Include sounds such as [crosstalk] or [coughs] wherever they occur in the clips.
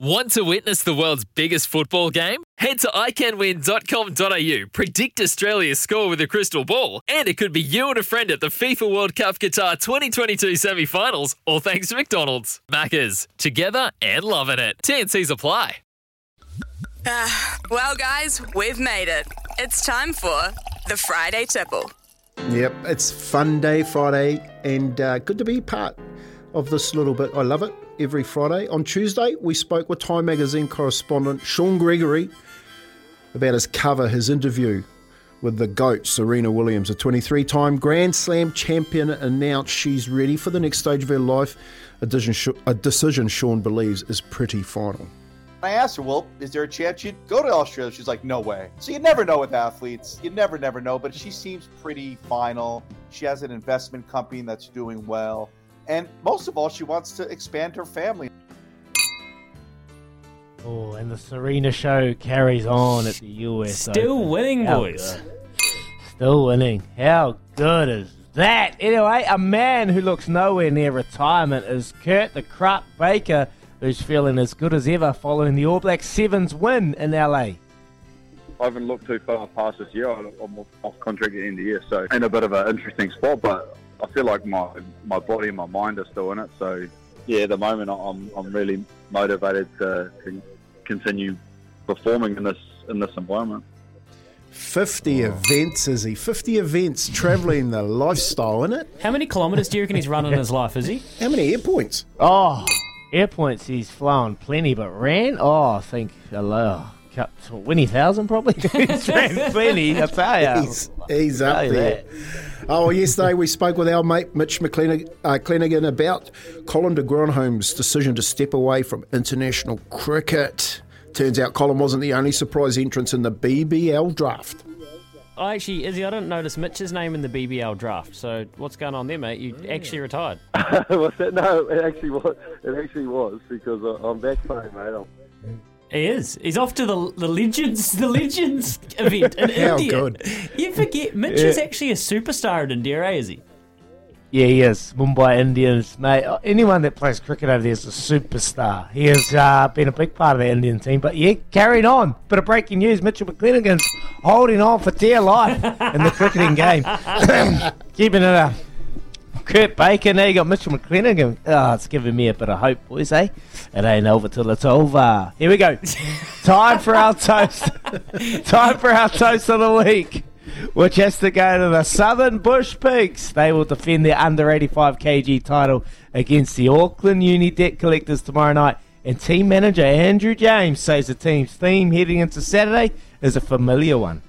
Want to witness the world's biggest football game? Head to iCanWin.com.au, predict Australia's score with a crystal ball, and it could be you and a friend at the FIFA World Cup Qatar 2022 semi finals, all thanks to McDonald's. Maccas, together and loving it. TNC's apply. Ah, well, guys, we've made it. It's time for the Friday Tipple. Yep, it's Fun Day Friday, and uh, good to be part of this little bit. I love it every Friday. On Tuesday, we spoke with Time Magazine correspondent Sean Gregory about his cover, his interview with the GOAT, Serena Williams, a 23 time Grand Slam champion, announced she's ready for the next stage of her life, a decision, a decision Sean believes is pretty final. I asked her, well, is there a chance you'd go to Australia? She's like, no way. So you never know with athletes. You never, never know. But she seems pretty final. She has an investment company that's doing well. And most of all, she wants to expand her family. Oh, and the Serena show carries on at the US. Still Open. winning, How boys. good. Still winning. How good is that? Anyway, a man who looks nowhere near retirement is Kurt the Crut Baker, who's feeling as good as ever following the All Blacks Sevens win in LA. I haven't looked too far past this year. I'm I'm off contract at the end of the year, so in a bit of an interesting spot. But I feel like my my body and my mind are still in it. So yeah, at the moment I'm I'm really motivated to, to continue performing in this in this environment. 50 events, is he? 50 events, travelling the lifestyle, in it? How many kilometres do you reckon he's run in his life, is he? How many air points? Oh, air points he's flown plenty, but ran? Oh, I think hello. Twenty thousand probably. he's ran plenty, I tell you. He's, he's up Tell you there. Oh, yesterday we spoke with our mate Mitch McClenaghan uh, Clenaghan about Colin de Grandhomme's decision to step away from international cricket. Turns out Colin wasn't the only surprise entrance in the BBL draft. I actually, Izzy, I didn't notice Mitch's name in the BBL draft. So what's going on there, mate? You actually retired. [laughs] What's that? No, it actually was. It actually was because I- I'm back playing, mate. I'm, He is. He's off to the the Legends the Legends [laughs] event in How India. good. You forget Mitch is actually a superstar in India, eh, is he? Yeah, he is. Mumbai Indians, mate. uh, Anyone that plays cricket over there is a superstar. He has uh, been a big part of the Indian team. But yeah, carrying on. Bit of breaking news: Mitchell McClenaghan's holding on for dear life in the cricketing game, [laughs] [coughs] keeping it up. Kurt Baker, now you got Mitchell McClenaghan. Oh, it's giving me a bit of hope, boys, eh? It ain't over till it's over. Here we go. [laughs] Time for our toast. Time for our toast of the week, which has to go to the Southern Bush Pigs. They will defend their under 85 kg title against the Auckland Uni Debt Collectors tomorrow night. And team manager Andrew James says the team's theme heading into Saturday is a familiar one.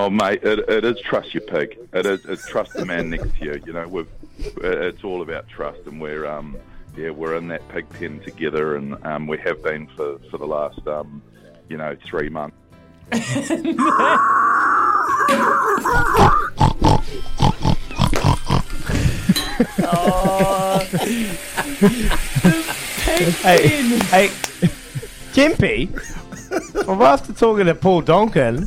Oh, mate, it, it is trust your pig. It is it's trust the man next to you. You know, we've, it's all about trust, and we're um, yeah, we're in that pig pen together, and um, we have been for for the last um, you know, three months. Hey, hey, Kempy, [laughs] from after talking to Paul Donkin,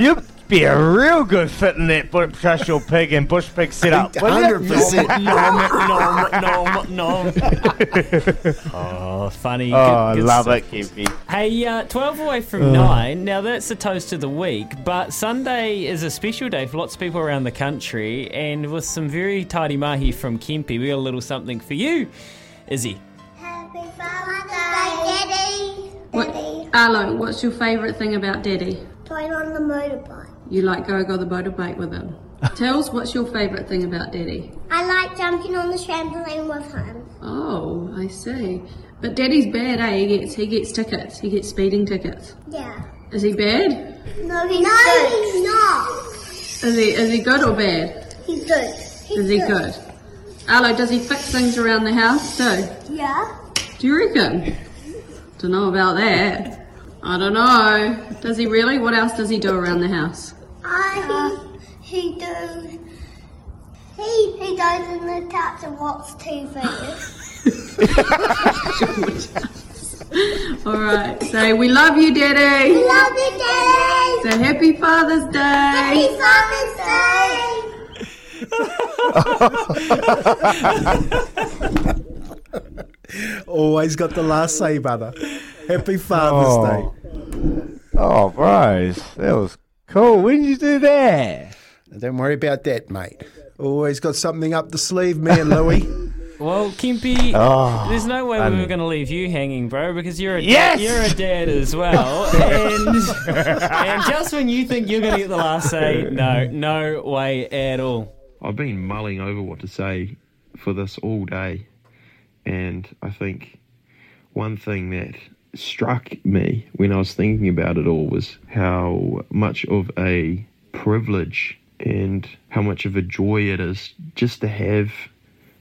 you'd be a real good fit in that bu- trust your pig and bush pig setup. wouldn't you? 100%. no, no, no, no. oh, funny. Oh, I Good- good love stuff. it, Kempy. Hey, uh, 12 away from 9. Now, that's the toast of the week, but Sunday is a special day for lots of people around the country, and with some very tidy mahi from Kempy, we got a little something for you, Izzy. Happy Father's Day, Daddy. What, Daddy. Arlo, what's your favourite thing about Daddy? Toying on the motorbike. You like go go the motorbike with him. [laughs] Tells, what's your favourite thing about Daddy? I like jumping on the trampoline with him. Oh, I see. But Daddy's bad, eh? He gets he gets tickets. He gets speeding tickets. Yeah. Is he bad? No, he's no, he's not. Is he is he good or bad? He's good. He's Is he good? Arlo, does he fix things around the house too? Yeah. Do you reckon? Don't know about that. I don't know. Does he really? What else does he do around the house? I he he does he he goes in the couch and watches [laughs] TV. All right. Say, we love you, Daddy. We love you, Daddy. Say, Happy Father's Day. Happy Father's Day. [laughs] Always got the last say, brother. Happy Father's Oh. Day. Oh, bros, that was cool. When did you do that? Don't worry about that, mate. Always got something up the sleeve, me and Louie. [laughs] Well, Kempy, Oh, there's no way we funny. were going to leave you hanging, bro, because you're a Yes! you're a dad as well. [laughs] and, and just when you think you're going to get the last say, no, no way at all. I've been mulling over what to say for this all day, and I think one thing that struck me when I was thinking about it all was how much of a privilege and how much of a joy it is just to have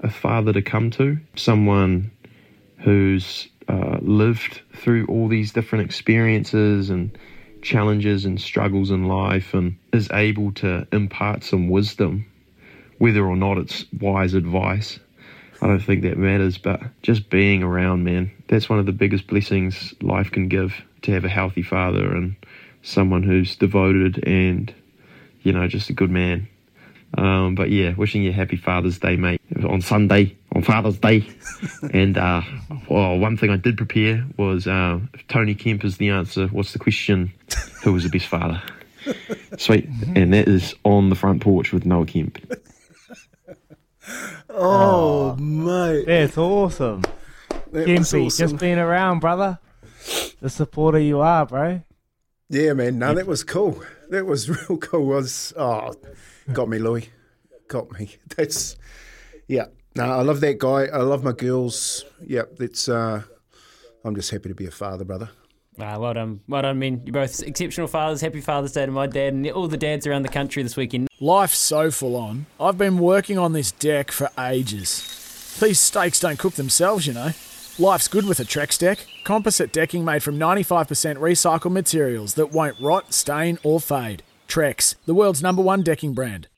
a father to come to, someone who's uh, lived through all these different experiences and challenges and struggles in life and is able to impart some wisdom whether or not it's wise advice, I don't think that matters. But just being around, man, that's one of the biggest blessings life can give to have a healthy father and someone who's devoted and, you know, just a good man. Um, but yeah, wishing you happy Father's Day, mate, on Sunday, on Father's Day. [laughs] and uh, well, one thing I did prepare was uh, if Tony Kemp is the answer, what's the question? [laughs] Who was the best father? Sweet. And that is on the front porch with Noah Kemp. [laughs] Oh, mate. That's awesome. That Gimpy, awesome. just being around, brother. The supporter you are, bro. Yeah, man. No, that was cool. That was [laughs] real cool. Was oh, got me, Louis. Got me. [laughs] That's yeah. No, I love that guy. I love my girls. Yeah, that's. uh I'm just happy to be a father, brother. Ah, well done, well done, men. You're both exceptional fathers. Happy Father's Day to my dad and all the dads around the country this weekend. Life's so full on. I've been working on this deck for ages. These steaks don't cook themselves, you know. Life's good with a Trex deck. Composite decking made from 95% recycled materials that won't rot, stain, or fade. Trex, the world's number one decking brand.